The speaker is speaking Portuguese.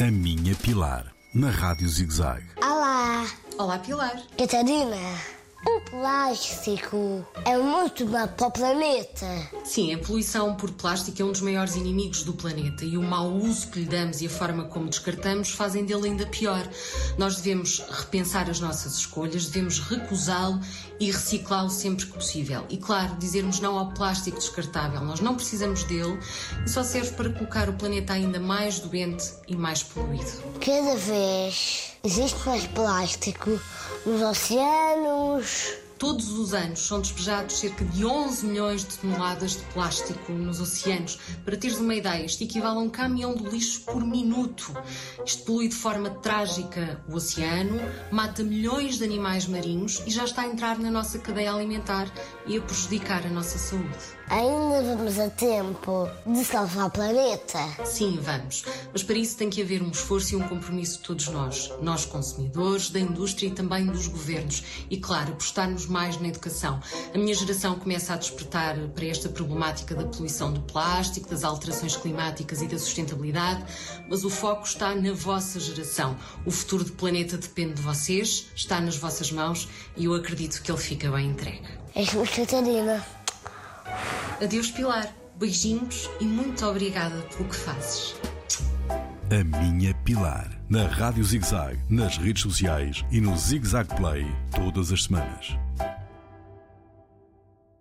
A Minha Pilar, na Rádio ZigZag. Olá, Olá, Pilar. Catarina. O plástico é muito mau para o planeta. Sim, a poluição por plástico é um dos maiores inimigos do planeta e o mau uso que lhe damos e a forma como descartamos fazem dele ainda pior. Nós devemos repensar as nossas escolhas, devemos recusá-lo e reciclá-lo sempre que possível. E claro, dizermos não ao plástico descartável. Nós não precisamos dele e só serve para colocar o planeta ainda mais doente e mais poluído. Cada vez existe mais plástico nos oceanos. Todos os anos são despejados cerca de 11 milhões de toneladas de plástico nos oceanos. Para teres uma ideia, isto equivale a um caminhão de lixo por minuto. Isto polui de forma trágica o oceano, mata milhões de animais marinhos e já está a entrar na nossa cadeia alimentar e a prejudicar a nossa saúde. Ainda vamos a tempo de salvar o planeta. Sim, vamos. Mas para isso tem que haver um esforço e um compromisso de todos nós. Nós, consumidores, da indústria e também dos governos. E, claro, apostarmos mais na educação. A minha geração começa a despertar para esta problemática da poluição do plástico, das alterações climáticas e da sustentabilidade, mas o foco está na vossa geração. O futuro do planeta depende de vocês, está nas vossas mãos e eu acredito que ele fica bem entregue. És-me Catarina. Adeus, Pilar. Beijinhos e muito obrigada pelo que fazes. A Minha Pilar, na Rádio ZigZag, nas redes sociais e no ZigZag Play, todas as semanas.